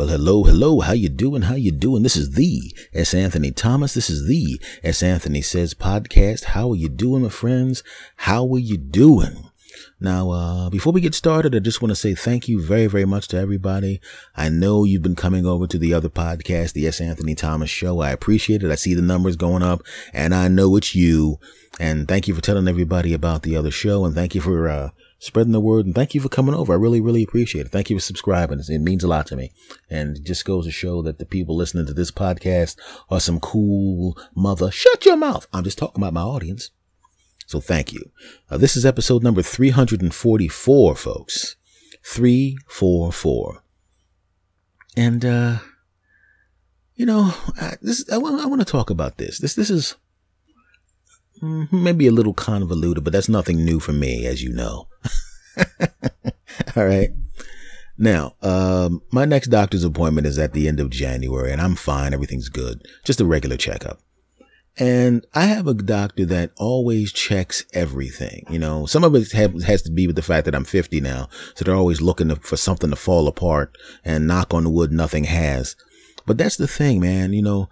Well, hello, hello. How you doing? How you doing? This is the S. Anthony Thomas. This is the S. Anthony Says podcast. How are you doing, my friends? How are you doing? Now, uh, before we get started, I just want to say thank you very, very much to everybody. I know you've been coming over to the other podcast, the S. Anthony Thomas Show. I appreciate it. I see the numbers going up and I know it's you. And thank you for telling everybody about the other show. And thank you for, uh, spreading the word and thank you for coming over. I really, really appreciate it. Thank you for subscribing. It means a lot to me. And it just goes to show that the people listening to this podcast are some cool mother. Shut your mouth. I'm just talking about my audience. So thank you. Uh, this is episode number 344, folks. 344. And, uh, you know, I, this, I I want to talk about this. This, this is maybe a little convoluted, but that's nothing new for me, as you know. All right. Now, um, my next doctor's appointment is at the end of January and I'm fine. Everything's good. Just a regular checkup. And I have a doctor that always checks everything. You know, some of it have, has to be with the fact that I'm 50 now. So they're always looking to, for something to fall apart and knock on the wood, nothing has. But that's the thing, man. You know,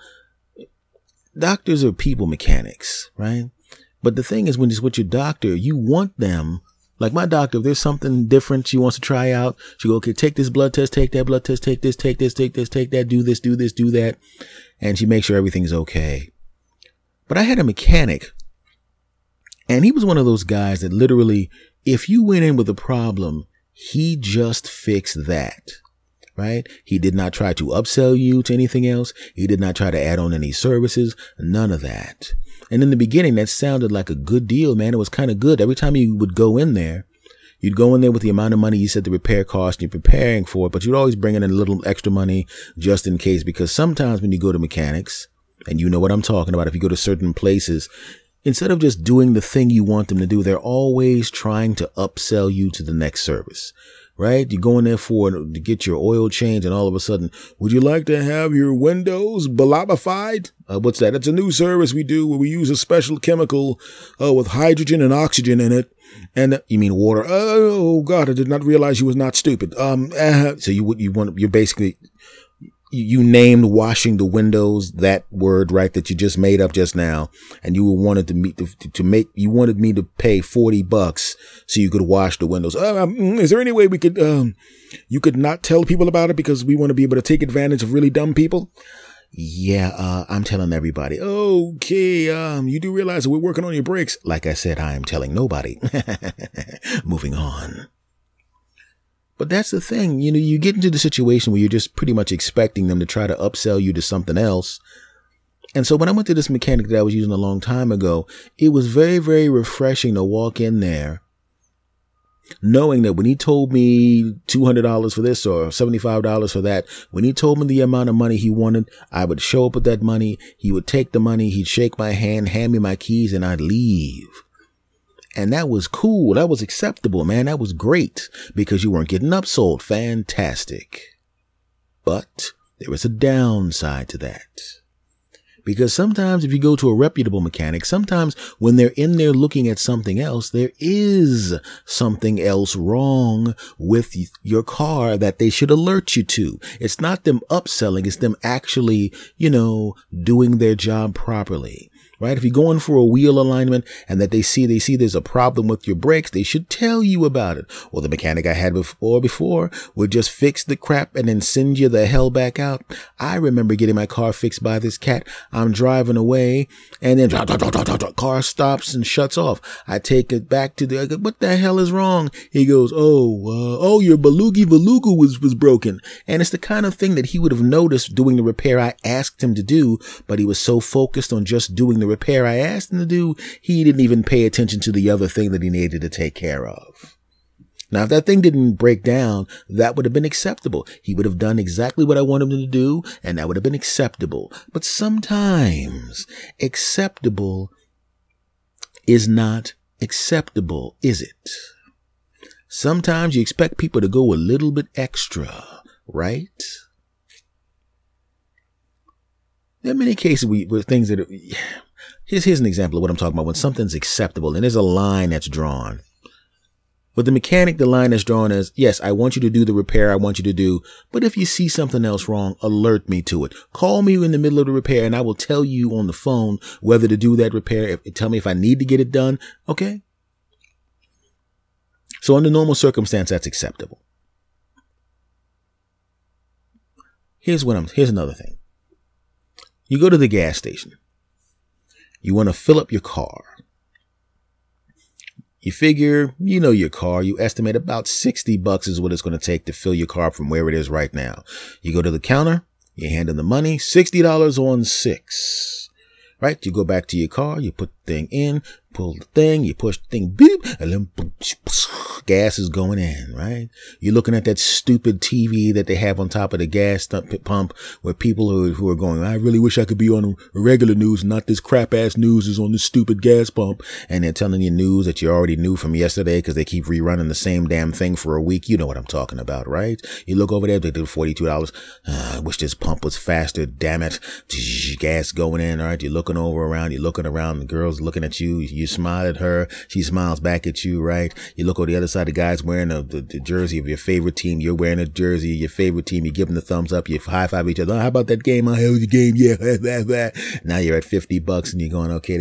doctors are people mechanics, right? But the thing is, when it's with your doctor, you want them like my doctor, if there's something different she wants to try out, she go, okay, take this blood test, take that blood test, take this, take this, take this, take that, do this, do this, do that. And she makes sure everything's okay. But I had a mechanic and he was one of those guys that literally, if you went in with a problem, he just fixed that. Right? He did not try to upsell you to anything else. He did not try to add on any services. None of that. And in the beginning, that sounded like a good deal, man. It was kind of good. Every time you would go in there, you'd go in there with the amount of money you said the repair cost and you're preparing for it, but you'd always bring in a little extra money just in case, because sometimes when you go to mechanics, and you know what I'm talking about. If you go to certain places, instead of just doing the thing you want them to do, they're always trying to upsell you to the next service. Right? You go in there for to get your oil change and all of a sudden, would you like to have your windows balabified? Uh, what's that? It's a new service we do where we use a special chemical uh, with hydrogen and oxygen in it. And uh, you mean water? Oh God, I did not realize you was not stupid. Um, uh, so you would you want you're basically you named washing the windows that word right that you just made up just now and you wanted to meet to, to make you wanted me to pay 40 bucks so you could wash the windows. Uh, um, is there any way we could um you could not tell people about it because we want to be able to take advantage of really dumb people? Yeah uh, i'm telling everybody okay um you do realize that we're working on your brakes. Like i said i am telling nobody. Moving on but that's the thing, you know, you get into the situation where you're just pretty much expecting them to try to upsell you to something else. And so when I went to this mechanic that I was using a long time ago, it was very, very refreshing to walk in there knowing that when he told me $200 for this or $75 for that, when he told me the amount of money he wanted, I would show up with that money. He would take the money. He'd shake my hand, hand me my keys and I'd leave. And that was cool. That was acceptable, man. That was great because you weren't getting upsold. Fantastic. But there is a downside to that. Because sometimes if you go to a reputable mechanic, sometimes when they're in there looking at something else, there is something else wrong with your car that they should alert you to. It's not them upselling. It's them actually, you know, doing their job properly right? If you're going for a wheel alignment and that they see, they see there's a problem with your brakes, they should tell you about it. Or the mechanic I had before, before would just fix the crap and then send you the hell back out. I remember getting my car fixed by this cat. I'm driving away and then car stops and shuts off. I take it back to the, go, what the hell is wrong? He goes, Oh, uh, oh, your Belugi Velugu was, was broken. And it's the kind of thing that he would have noticed doing the repair I asked him to do, but he was so focused on just doing the repair I asked him to do, he didn't even pay attention to the other thing that he needed to take care of. Now, if that thing didn't break down, that would have been acceptable. He would have done exactly what I wanted him to do, and that would have been acceptable. But sometimes acceptable is not acceptable, is it? Sometimes you expect people to go a little bit extra, right? There are many cases where things that are, Here's, here's an example of what I'm talking about. When something's acceptable and there's a line that's drawn. With the mechanic, the line is drawn as, yes, I want you to do the repair I want you to do, but if you see something else wrong, alert me to it. Call me in the middle of the repair and I will tell you on the phone whether to do that repair. If, tell me if I need to get it done. Okay. So under normal circumstance, that's acceptable. Here's what I'm, here's another thing. You go to the gas station. You want to fill up your car. You figure, you know your car, you estimate about 60 bucks is what it's going to take to fill your car from where it is right now. You go to the counter, you hand them the money, $60 on six. Right? You go back to your car, you put thing in, pull the thing, you push the thing, beep, and then gas is going in, right? You're looking at that stupid TV that they have on top of the gas pump where people who, who are going, I really wish I could be on regular news, not this crap ass news is on this stupid gas pump. And they're telling you news that you already knew from yesterday because they keep rerunning the same damn thing for a week. You know what I'm talking about, right? You look over there, they do $42. Uh, I wish this pump was faster. Damn it. Gas going in, all right? You're looking over around, you're looking around, the girl's looking at you, you smile at her. She smiles back at you, right? You look on the other side, the guy's wearing a, the, the, jersey of your favorite team. You're wearing a jersey of your favorite team. You give them the thumbs up. You high five each other. Oh, how about that game? Oh, I held the game. Yeah. That, that. Now you're at 50 bucks and you're going, okay,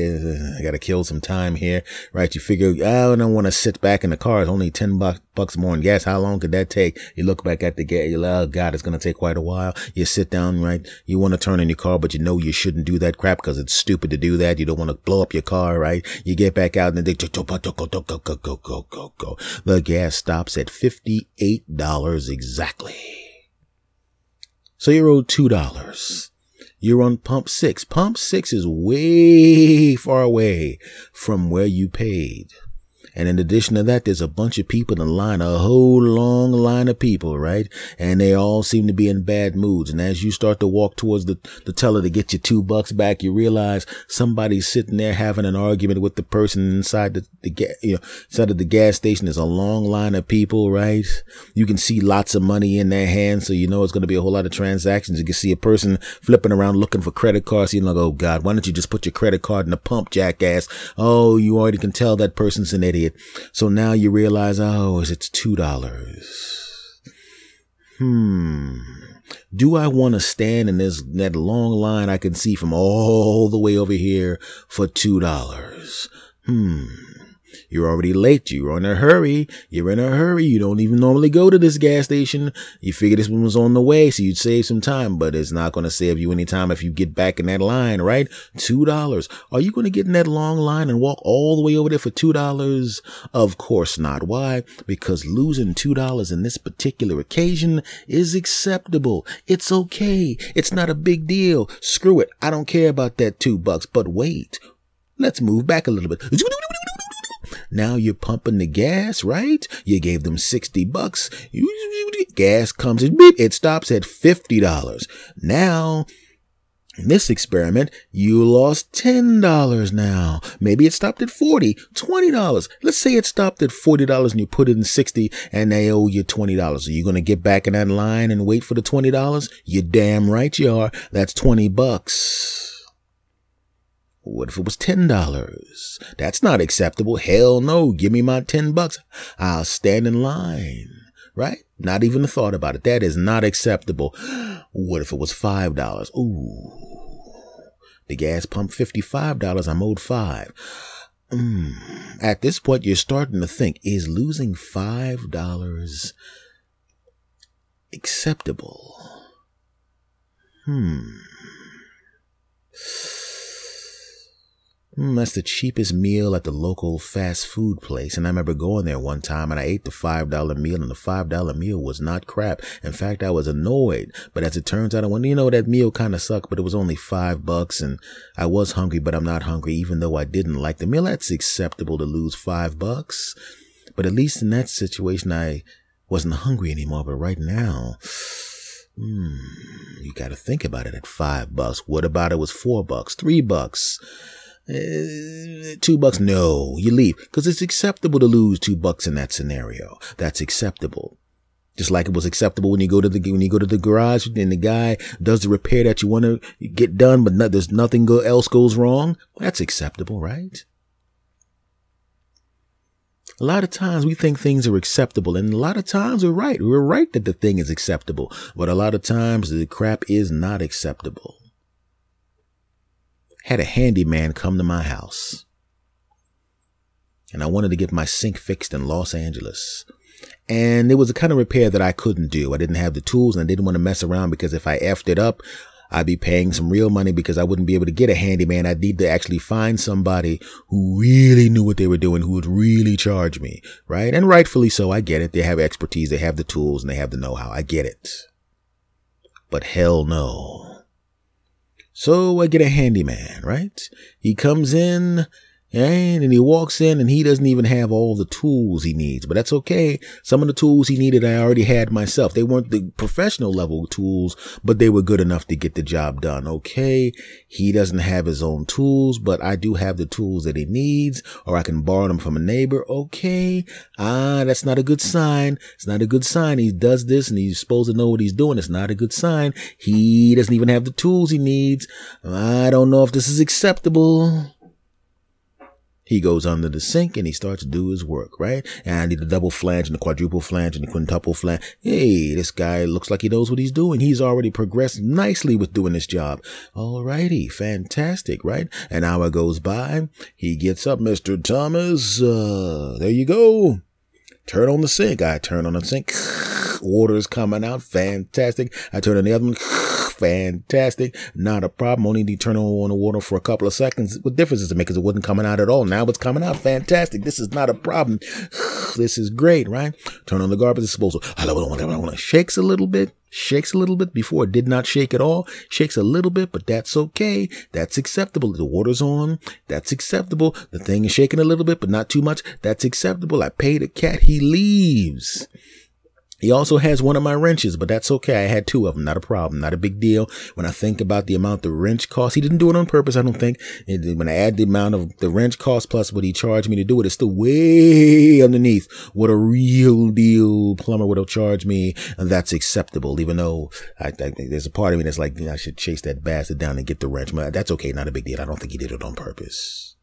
I got to kill some time here, right? You figure, oh, I don't want to sit back in the car. It's only 10 bucks, bucks more in gas. How long could that take? You look back at the gas. You're like, oh God, it's going to take quite a while. You sit down, right? You want to turn in your car, but you know you shouldn't do that crap because it's stupid to do that. You don't want to blow up your car, right? You get back out and they go, go, go, go, go, go, go, go, go. The gas stops at $58 exactly. So you're owed $2. You're on pump six. Pump six is way far away from where you paid. And in addition to that, there's a bunch of people in the line, a whole long line of people, right? And they all seem to be in bad moods. And as you start to walk towards the, the teller to get your two bucks back, you realize somebody's sitting there having an argument with the person inside the, the you know, inside of the gas station. There's a long line of people, right? You can see lots of money in their hands. So you know it's going to be a whole lot of transactions. You can see a person flipping around looking for credit cards. You're like, oh God, why don't you just put your credit card in the pump, jackass? Oh, you already can tell that person's an idiot So now you realize, oh, it's $2. Hmm. Do I want to stand in this, that long line I can see from all the way over here for $2? Hmm. You're already late. You're in a hurry. You're in a hurry. You don't even normally go to this gas station. You figure this one was on the way, so you'd save some time, but it's not going to save you any time if you get back in that line, right? Two dollars. Are you going to get in that long line and walk all the way over there for two dollars? Of course not. Why? Because losing two dollars in this particular occasion is acceptable. It's okay. It's not a big deal. Screw it. I don't care about that two bucks, but wait. Let's move back a little bit. Now you're pumping the gas, right? You gave them 60 bucks. Gas comes beep, it stops at $50. Now, in this experiment, you lost $10 now. Maybe it stopped at 40, $20. Let's say it stopped at $40 and you put it in 60 and they owe you $20. Are you going to get back in that line and wait for the $20? You damn right you are. That's 20 bucks. What if it was $10? That's not acceptable. Hell no. Give me my 10 bucks. I'll stand in line. Right? Not even a thought about it. That is not acceptable. What if it was $5? Ooh. The gas pump $55. I'm owed 5. Mm. At this point, you're starting to think, is losing $5 acceptable? Hmm. Mm, that's the cheapest meal at the local fast food place. And I remember going there one time and I ate the $5 meal and the $5 meal was not crap. In fact, I was annoyed. But as it turns out, I went, you know, that meal kind of sucked, but it was only five bucks and I was hungry, but I'm not hungry even though I didn't like the meal. That's acceptable to lose five bucks. But at least in that situation, I wasn't hungry anymore. But right now, hmm, you got to think about it at five bucks. What about it was four bucks, three bucks? Uh, two bucks. No, you leave because it's acceptable to lose two bucks in that scenario. That's acceptable. Just like it was acceptable when you go to the when you go to the garage and the guy does the repair that you want to get done, but not, there's nothing go, else goes wrong. That's acceptable, right? A lot of times we think things are acceptable, and a lot of times we're right. We're right that the thing is acceptable, but a lot of times the crap is not acceptable. Had a handyman come to my house, and I wanted to get my sink fixed in Los Angeles. And it was a kind of repair that I couldn't do. I didn't have the tools and I didn't want to mess around because if I effed it up, I'd be paying some real money because I wouldn't be able to get a handyman. I'd need to actually find somebody who really knew what they were doing, who would really charge me, right? And rightfully so. I get it. They have expertise. They have the tools and they have the know-how. I get it. But hell no. So I get a handyman, right? He comes in and, and he walks in and he doesn't even have all the tools he needs, but that's okay. Some of the tools he needed, I already had myself. They weren't the professional level tools, but they were good enough to get the job done. Okay. He doesn't have his own tools, but I do have the tools that he needs, or I can borrow them from a neighbor. Okay. Ah, that's not a good sign. It's not a good sign. He does this and he's supposed to know what he's doing. It's not a good sign. He doesn't even have the tools he needs. I don't know if this is acceptable. He goes under the sink and he starts to do his work, right? And I need the double flange and the quadruple flange and the quintuple flange. Hey, this guy looks like he knows what he's doing. He's already progressed nicely with doing this job. Alrighty, fantastic, right? An hour goes by. He gets up, Mr. Thomas. Uh, there you go. Turn on the sink. I turn on the sink. Water's coming out. Fantastic. I turn on the other one fantastic. Not a problem. Only need to turn on the water for a couple of seconds. What difference does it make? Because it wasn't coming out at all. Now it's coming out. Fantastic. This is not a problem. this is great, right? Turn on the garbage disposal. Shakes a little bit. Shakes a little bit before it did not shake at all. Shakes a little bit, but that's okay. That's acceptable. The water's on. That's acceptable. The thing is shaking a little bit, but not too much. That's acceptable. I paid a cat. He leaves. He also has one of my wrenches, but that's okay. I had two of them. Not a problem. Not a big deal. When I think about the amount the wrench cost, he didn't do it on purpose. I don't think. when I add the amount of the wrench cost plus what he charged me to do it, it's still way underneath what a real deal plumber would have charged me. And that's acceptable, even though I, I, there's a part of me that's like, I should chase that bastard down and get the wrench. But that's okay. Not a big deal. I don't think he did it on purpose.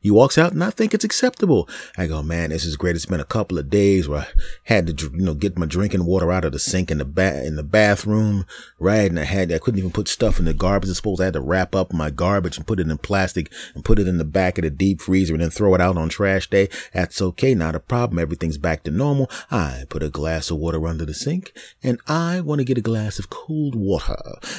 He walks out and I think it's acceptable. I go, man, this is great. It's been a couple of days where I had to, you know, get my drinking water out of the sink in the ba- in the bathroom, right? And I had, I couldn't even put stuff in the garbage. I suppose I had to wrap up my garbage and put it in plastic and put it in the back of the deep freezer and then throw it out on trash day. That's okay. Not a problem. Everything's back to normal. I put a glass of water under the sink and I want to get a glass of cold water.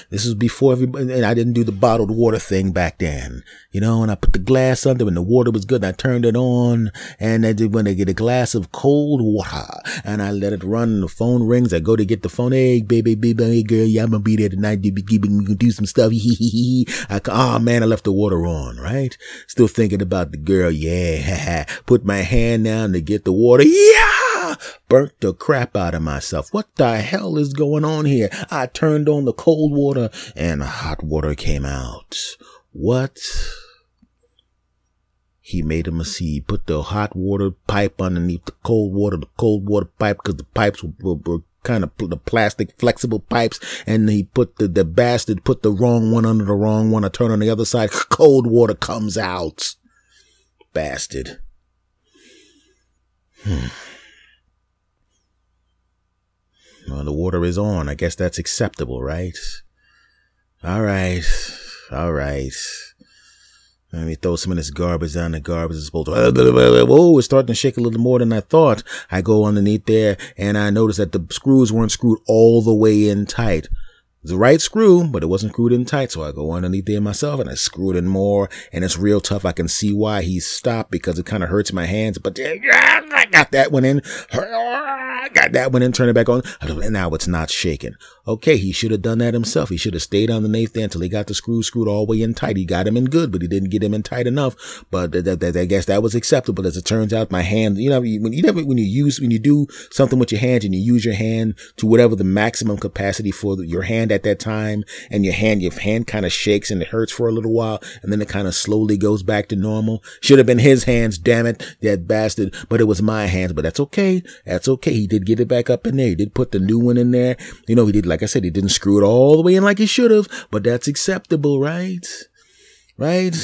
This is before everybody, and I didn't do the bottled water thing back then, you know, and I put the glass under and the water was good. And I turned it on and I did when I get a glass of cold water and I let it run. The phone rings. I go to get the phone. Hey, baby, baby, hey, girl, yeah, I'm gonna be there tonight. You can do some stuff. I, oh man, I left the water on, right? Still thinking about the girl. Yeah. Put my hand down to get the water. Yeah. Burnt the crap out of myself. What the hell is going on here? I turned on the cold water and hot water came out. What? He made him a He put the hot water pipe underneath the cold water, the cold water pipe, because the pipes were, were, were kind of the plastic flexible pipes and he put the, the bastard put the wrong one under the wrong one. I turn on the other side. Cold water comes out. Bastard. Hmm. Well, the water is on. I guess that's acceptable, right? All right. All right. Let me throw some of this garbage down. The garbage is supposed to, uh, whoa, it's starting to shake a little more than I thought. I go underneath there and I notice that the screws weren't screwed all the way in tight. The right screw, but it wasn't screwed in tight. So I go underneath there myself and I screw it in more and it's real tough. I can see why he stopped because it kind of hurts my hands, but got that one in. Got that one in, turn it back on. And now it's not shaking. Okay, he should have done that himself. He should have stayed underneath there until he got the screw screwed all the way in tight. He got him in good, but he didn't get him in tight enough. But th- th- I guess that was acceptable. As it turns out, my hand, you know, when you never, when you use, when you do something with your hands and you use your hand to whatever the maximum capacity for your hand at that time, and your hand, your hand kind of shakes and it hurts for a little while, and then it kind of slowly goes back to normal. Should have been his hands, damn it, that bastard. But it was my hands. But that's okay. That's okay. He did get it back up in there. He did put the new one in there. You know, he did like I said, he didn't screw it all the way in like he should have, but that's acceptable, right? Right?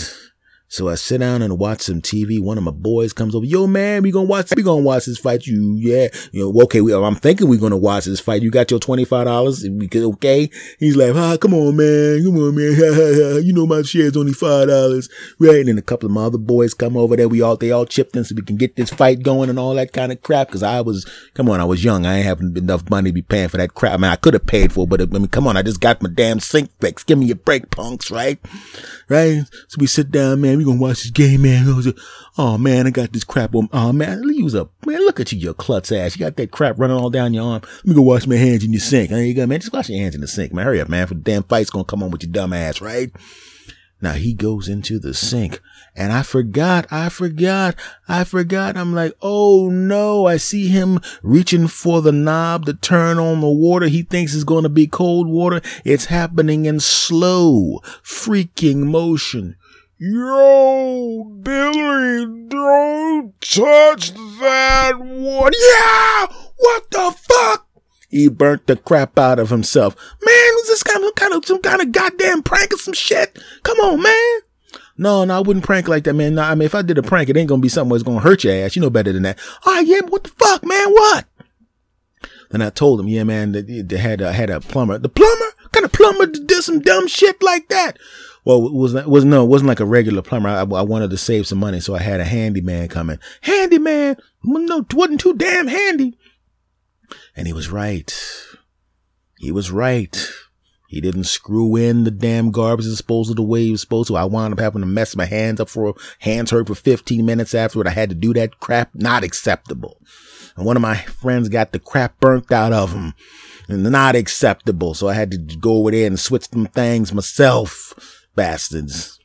So I sit down and watch some TV. One of my boys comes over. Yo, man, we gonna watch. We gonna watch this fight. You, yeah, you know. Okay, we, I'm thinking we're gonna watch this fight. You got your twenty five dollars. We could okay. He's like, ah, come on, man, come on, man. you know my share's only five dollars, right? And then a couple of my other boys come over there. We all they all chipped in so we can get this fight going and all that kind of crap. Because I was, come on, I was young. I ain't having enough money to be paying for that crap. I mean, I could have paid for, it, but I mean, come on, I just got my damn sink fixed. Give me a break, punks, right? Right? So we sit down, man we gonna watch this game, man. Oh man, I got this crap on. Oh man, use up, man. Look at you, your klutz ass. You got that crap running all down your arm. Let me go wash my hands in your sink. There you go, man. Just wash your hands in the sink, man. Hurry up, man. For the damn fight's gonna come on with your dumb ass, right? Now he goes into the sink and I forgot, I forgot, I forgot. I'm like, oh no, I see him reaching for the knob to turn on the water. He thinks it's going to be cold water. It's happening in slow freaking motion. Yo, Billy, don't touch that one. Yeah! What the fuck? He burnt the crap out of himself. Man, was this kind of, kind of some kind of goddamn prank or some shit? Come on, man. No, no, I wouldn't prank like that, man. No, I mean, if I did a prank, it ain't gonna be something that's gonna hurt your ass. You know better than that. Oh, yeah, what the fuck, man? What? Then I told him, yeah, man, they had, a, had a plumber. The plumber? What kind of plumber did some dumb shit like that? Well, it was was no, it wasn't like a regular plumber. I, I wanted to save some money, so I had a handyman coming. Handyman, no, wasn't too damn handy. And he was right. He was right. He didn't screw in the damn garbage disposal the way he was supposed to. I wound up having to mess my hands up for hands hurt for 15 minutes afterward. I had to do that crap. Not acceptable. And one of my friends got the crap burnt out of him. And not acceptable. So I had to go over there and switch some things myself bastards.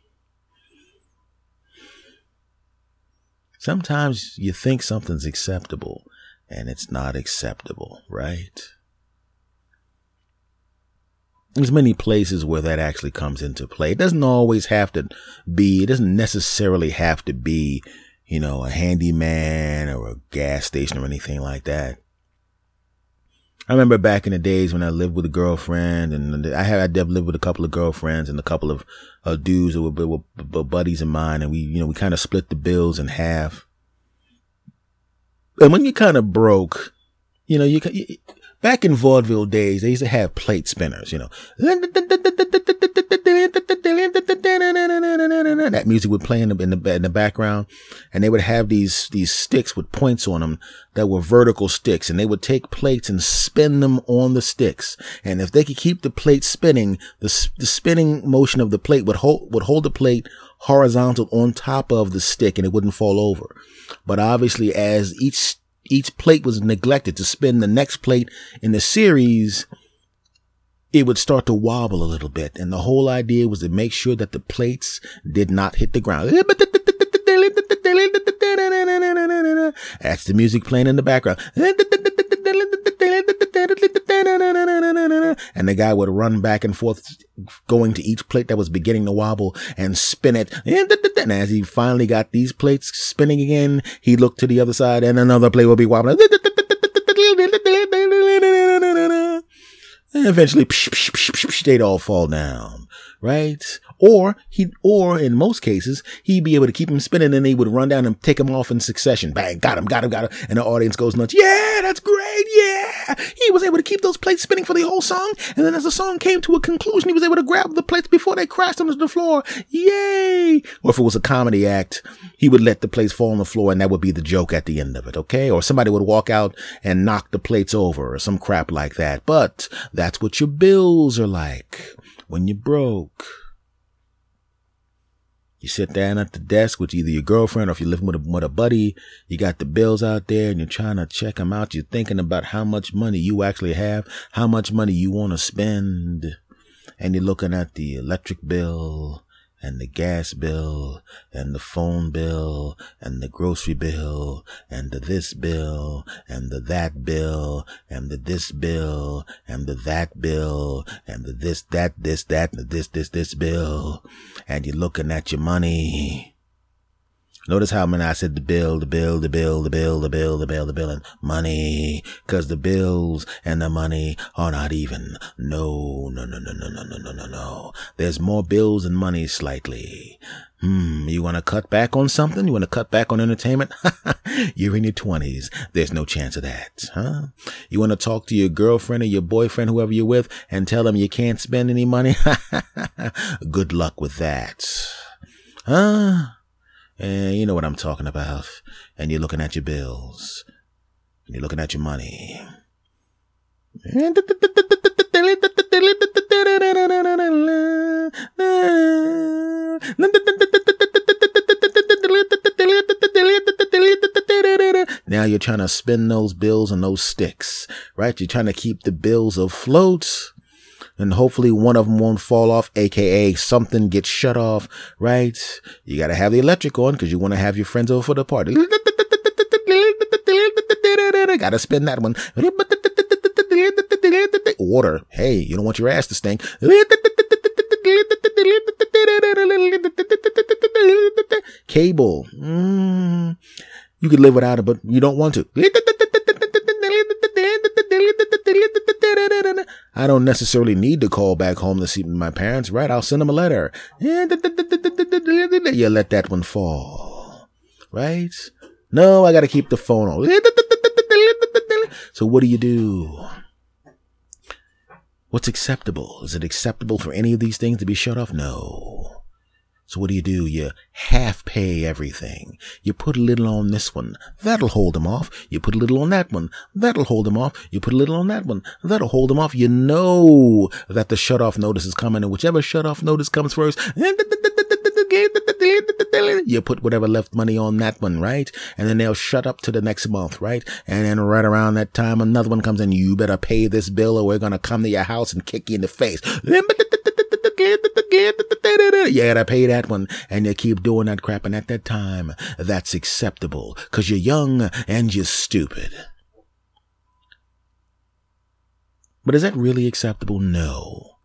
Sometimes you think something's acceptable and it's not acceptable, right? There's many places where that actually comes into play. It doesn't always have to be, it doesn't necessarily have to be, you know, a handyman or a gas station or anything like that. I remember back in the days when I lived with a girlfriend, and I had I lived with a couple of girlfriends and a couple of uh, dudes that were, were, were buddies of mine, and we you know we kind of split the bills in half. And when you kind of broke, you know, you back in vaudeville days, they used to have plate spinners, you know. That music would play in the, in the, in the background and they would have these, these sticks with points on them that were vertical sticks and they would take plates and spin them on the sticks. And if they could keep the plate spinning, the, the spinning motion of the plate would hold, would hold the plate horizontal on top of the stick and it wouldn't fall over. But obviously as each each plate was neglected to spin the next plate in the series, it would start to wobble a little bit. And the whole idea was to make sure that the plates did not hit the ground. That's the music playing in the background. And the guy would run back and forth, going to each plate that was beginning to wobble and spin it. And as he finally got these plates spinning again, he looked to the other side and another plate would be wobbling. And eventually, they'd all fall down, right? Or he, or in most cases, he'd be able to keep him spinning and they would run down and take him off in succession. Bang, got him, got him, got him. And the audience goes nuts. Yeah, that's great. Yeah. He was able to keep those plates spinning for the whole song. And then as the song came to a conclusion, he was able to grab the plates before they crashed onto the floor. Yay. Or if it was a comedy act, he would let the plates fall on the floor and that would be the joke at the end of it. Okay. Or somebody would walk out and knock the plates over or some crap like that. But that's what your bills are like when you're broke. You sit down at the desk with either your girlfriend or if you're living with a, with a buddy, you got the bills out there and you're trying to check them out. You're thinking about how much money you actually have, how much money you want to spend. And you're looking at the electric bill and the gas bill and the phone bill and the grocery bill and the this bill and the that bill and the this bill and the that bill and the this, that, this, that, the this, this, this bill. And you're looking at your money Notice how when I said the bill, the bill, the bill, the bill, the bill, the bill, the bill, and money, cause the bills and the money are not even. No, no, no, no, no, no, no, no, no, no. There's more bills and money slightly. Hmm, you want to cut back on something? You want to cut back on entertainment? You're in your twenties. There's no chance of that, huh? You want to talk to your girlfriend or your boyfriend, whoever you're with, and tell them you can't spend any money? Good luck with that. Huh? And you know what I'm talking about. And you're looking at your bills. And you're looking at your money. Now you're trying to spin those bills and those sticks, right? You're trying to keep the bills afloat and hopefully one of them won't fall off, aka something gets shut off, right? You gotta have the electric on because you want to have your friends over for the party. gotta spin that one. Water. Hey, you don't want your ass to stink. Cable. Mm, you could live without it, but you don't want to. I don't necessarily need to call back home to see my parents, right? I'll send them a letter. You let that one fall, right? No, I got to keep the phone on. So what do you do? What's acceptable? Is it acceptable for any of these things to be shut off? No. So what do you do? You half pay everything. You put a little on this one. That'll hold them off. You put a little on that one. That'll hold them off. You put a little on that one. That'll hold them off. You know that the shut off notice is coming and whichever shut off notice comes first, you put whatever left money on that one, right? And then they'll shut up to the next month, right? And then right around that time, another one comes in. You better pay this bill or we're going to come to your house and kick you in the face. You gotta pay that one and you keep doing that crap. And at that time, that's acceptable because you're young and you're stupid. But is that really acceptable? No.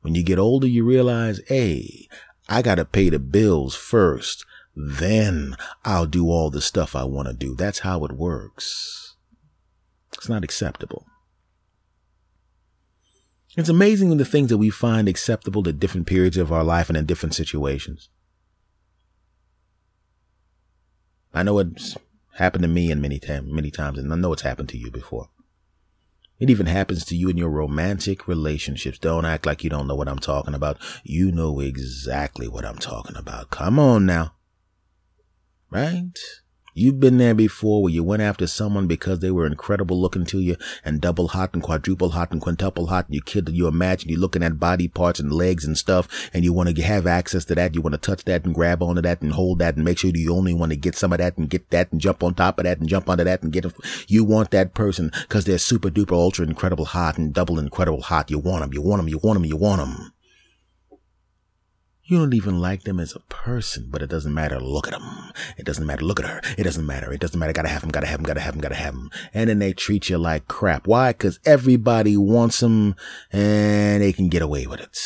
When you get older, you realize, hey, I gotta pay the bills first. Then I'll do all the stuff I want to do. That's how it works. It's not acceptable. It's amazing the things that we find acceptable at different periods of our life and in different situations. I know it's happened to me and many times, many times, and I know it's happened to you before. It even happens to you in your romantic relationships. Don't act like you don't know what I'm talking about. You know exactly what I'm talking about. Come on now. Right? You've been there before where you went after someone because they were incredible looking to you and double hot and quadruple hot and quintuple hot. And you kid, you imagine you're looking at body parts and legs and stuff and you want to have access to that. You want to touch that and grab onto that and hold that and make sure you only want to get some of that and get that and jump on top of that and jump onto that and get. You want that person because they're super duper ultra incredible hot and double incredible hot. You want them. You want them. You want them. You want them. You don't even like them as a person, but it doesn't matter. Look at them. It doesn't matter. Look at her. It doesn't matter. It doesn't matter. Gotta have them. Gotta have them. Gotta have them. Gotta have them. And then they treat you like crap. Why? Cause everybody wants them and they can get away with it.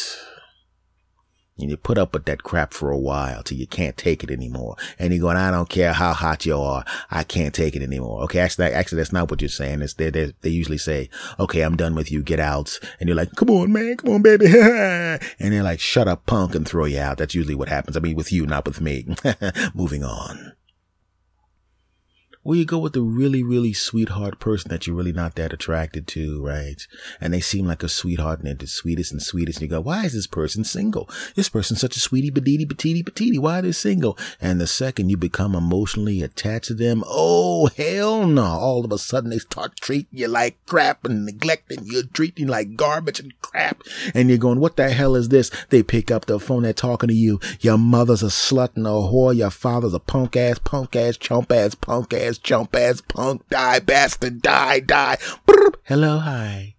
And you put up with that crap for a while till you can't take it anymore. And you're going, I don't care how hot you are. I can't take it anymore. Okay. Actually, actually, that's not what you're saying. It's they, they, they usually say, okay, I'm done with you. Get out. And you're like, come on, man. Come on, baby. and they're like, shut up, punk and throw you out. That's usually what happens. I mean, with you, not with me. Moving on. Or you go with a really, really sweetheart person that you're really not that attracted to, right? And they seem like a sweetheart and they're the sweetest and sweetest. And you go, why is this person single? This person's such a sweetie, baditi, petiti, petiti. Why are they single? And the second you become emotionally attached to them, oh, hell no. All of a sudden they start treating you like crap and neglecting you, treating you like garbage and crap. And you're going, what the hell is this? They pick up the phone, they're talking to you. Your mother's a slut and a whore. Your father's a punk ass, punk ass, chump ass, punk ass jump ass punk, die bastard, die, die. Hello, hi.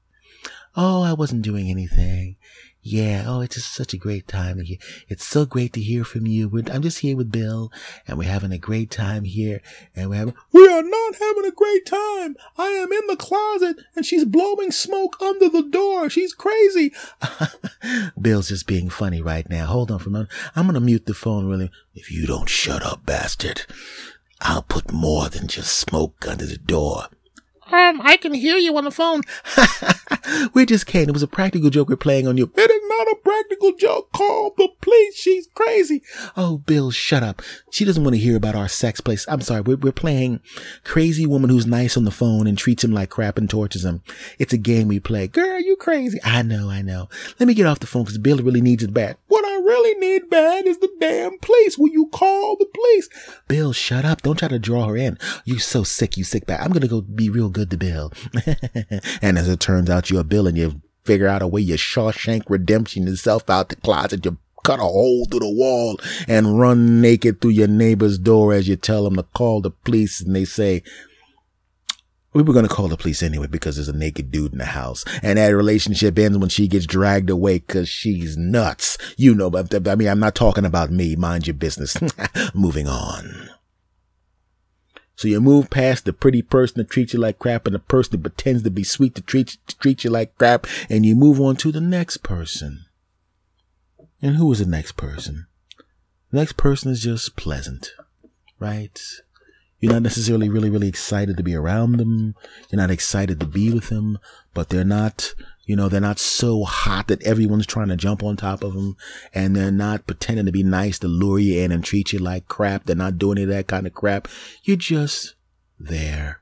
Oh, I wasn't doing anything. Yeah, oh, it's just such a great time. It's so great to hear from you. We're, I'm just here with Bill, and we're having a great time here. And we're having, we are not having a great time. I am in the closet, and she's blowing smoke under the door. She's crazy. Bill's just being funny right now. Hold on for a moment. I'm gonna mute the phone really. If you don't shut up, bastard, I'll put more than just smoke under the door. Um, I can hear you on the phone. we just came. It was a practical joke we're playing on you. Not a practical joke. Call the police. She's crazy. Oh, Bill, shut up. She doesn't want to hear about our sex place. I'm sorry. We're, we're playing crazy woman who's nice on the phone and treats him like crap and tortures him. It's a game we play. Girl, you crazy. I know, I know. Let me get off the phone because Bill really needs it bad. What I really need bad is the damn police. Will you call the police? Bill, shut up. Don't try to draw her in. You so sick, you sick bad. I'm going to go be real good to Bill. and as it turns out, you're Bill and you figure out a way you Shawshank redemption yourself out the closet. You cut a hole through the wall and run naked through your neighbor's door as you tell them to call the police and they say, we were going to call the police anyway because there's a naked dude in the house and that relationship ends when she gets dragged away because she's nuts. You know, but I mean, I'm not talking about me. Mind your business. Moving on. So you move past the pretty person that treats you like crap and the person that pretends to be sweet to treat, to treat you like crap and you move on to the next person. And who is the next person? The next person is just pleasant, right? You're not necessarily really, really excited to be around them. You're not excited to be with them, but they're not, you know, they're not so hot that everyone's trying to jump on top of them and they're not pretending to be nice to lure you in and treat you like crap. They're not doing any of that kind of crap. You're just there.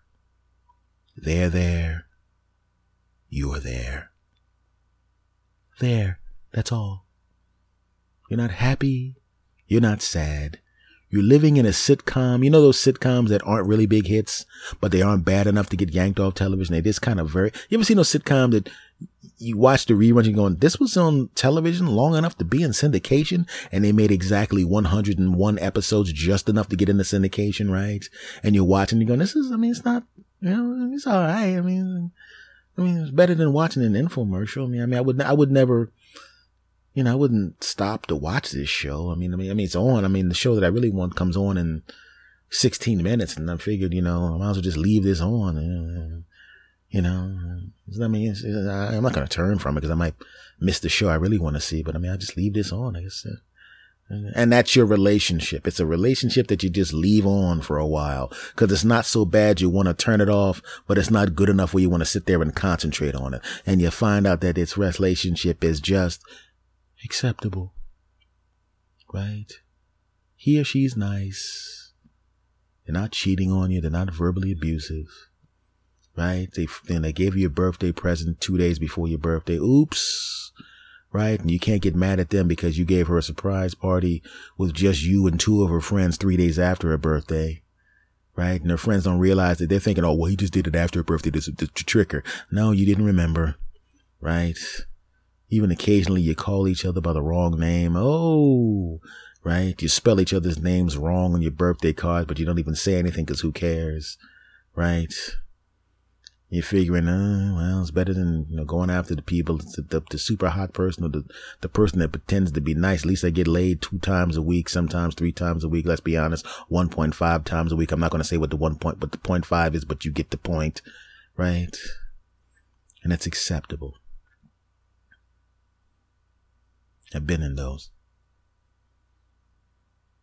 They're there. You're there. There. That's all. You're not happy. You're not sad. You're living in a sitcom. You know those sitcoms that aren't really big hits, but they aren't bad enough to get yanked off television. They just kind of very, you ever seen those sitcoms that you watch the reruns and going, this was on television long enough to be in syndication. And they made exactly 101 episodes, just enough to get into syndication, right? And you're watching, you're going, this is, I mean, it's not, you know, it's all right. I mean, I mean, it's better than watching an infomercial. I mean, I mean, I would, I would never, you know, I wouldn't stop to watch this show. I mean, I mean, I mean, it's on. I mean, the show that I really want comes on in 16 minutes and I figured, you know, I might as well just leave this on. You know, I mean, it's, it's, I'm not going to turn from it because I might miss the show I really want to see, but I mean, I just leave this on. I guess. Uh, and that's your relationship. It's a relationship that you just leave on for a while because it's not so bad you want to turn it off, but it's not good enough where you want to sit there and concentrate on it. And you find out that its relationship is just acceptable. Right? He or she's nice. They're not cheating on you. They're not verbally abusive right? They then they gave you a birthday present two days before your birthday. Oops, right? And you can't get mad at them because you gave her a surprise party with just you and two of her friends three days after her birthday. Right. And her friends don't realize that they're thinking, oh, well, he just did it after her birthday to, to, to trick her. No, you didn't remember. Right. Even occasionally you call each other by the wrong name. Oh, right. You spell each other's names wrong on your birthday card, but you don't even say anything because who cares? Right you're figuring, uh, well, it's better than you know going after the people, the, the, the, super hot person or the the person that pretends to be nice. At least I get laid two times a week, sometimes three times a week. Let's be honest, one point five times a week. I'm not going to say what the one point, but the point five is, but you get the point, right? And that's acceptable. I've been in those.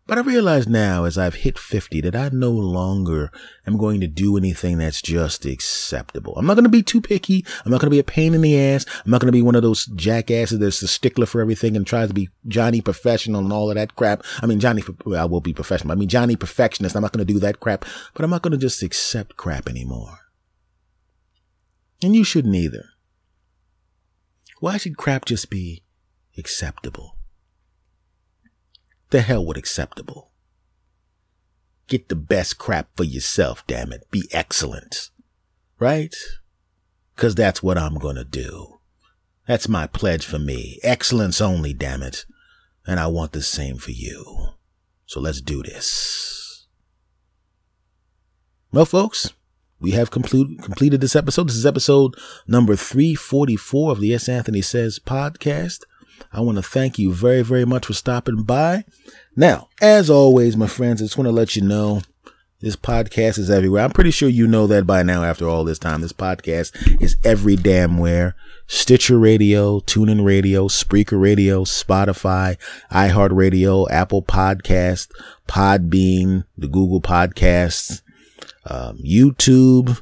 But I realize now as I've hit 50 that I no longer am going to do anything that's just acceptable. I'm not going to be too picky. I'm not going to be a pain in the ass. I'm not going to be one of those jackasses that's a stickler for everything and tries to be Johnny professional and all of that crap. I mean, Johnny, well, I will be professional. I mean, Johnny perfectionist. I'm not going to do that crap, but I'm not going to just accept crap anymore. And you shouldn't either. Why should crap just be acceptable? The hell with acceptable. Get the best crap for yourself, damn it. Be excellent. Right? Cause that's what I'm gonna do. That's my pledge for me. Excellence only, damn it. And I want the same for you. So let's do this. Well, folks, we have complete, completed this episode. This is episode number 344 of the S. Anthony Says podcast. I want to thank you very, very much for stopping by. Now, as always, my friends, I just want to let you know this podcast is everywhere. I'm pretty sure you know that by now after all this time. This podcast is every damn where. Stitcher Radio, TuneIn Radio, Spreaker Radio, Spotify, iHeartRadio, Apple Podcast, Podbean, the Google Podcasts, um, YouTube,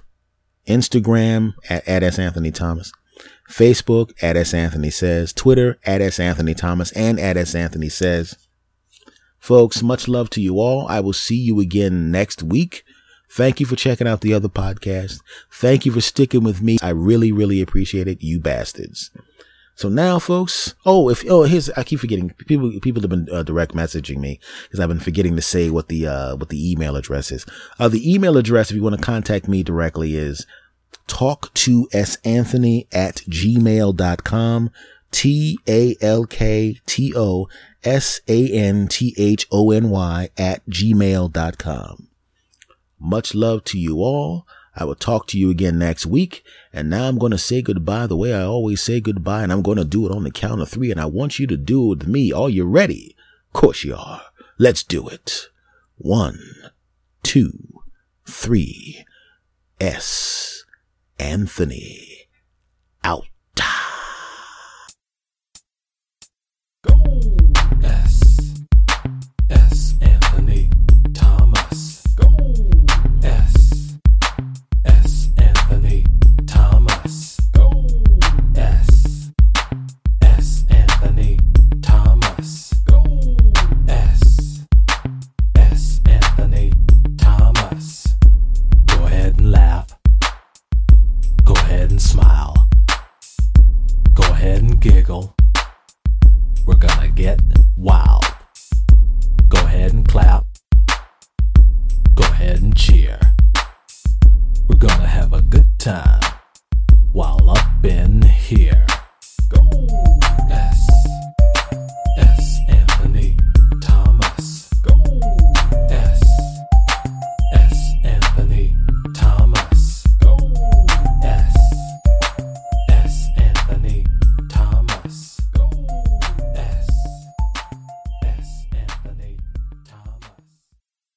Instagram at, at S. Anthony Thomas, Facebook at S. Anthony Says, Twitter at S. Anthony Thomas, and at S. Anthony Says. Folks, much love to you all. I will see you again next week. Thank you for checking out the other podcast. Thank you for sticking with me. I really, really appreciate it, you bastards. So now, folks. Oh, if oh, here's I keep forgetting. People people have been uh, direct messaging me because I've been forgetting to say what the uh what the email address is. Uh, the email address if you want to contact me directly is talk to s anthony at gmail.com. T A L K T O S A N T H O N Y at gmail.com. Much love to you all. I will talk to you again next week. And now I'm going to say goodbye the way I always say goodbye. And I'm going to do it on the count of three. And I want you to do it with me. Are you ready? Of course you are. Let's do it. One, two, three. S. Anthony. Out.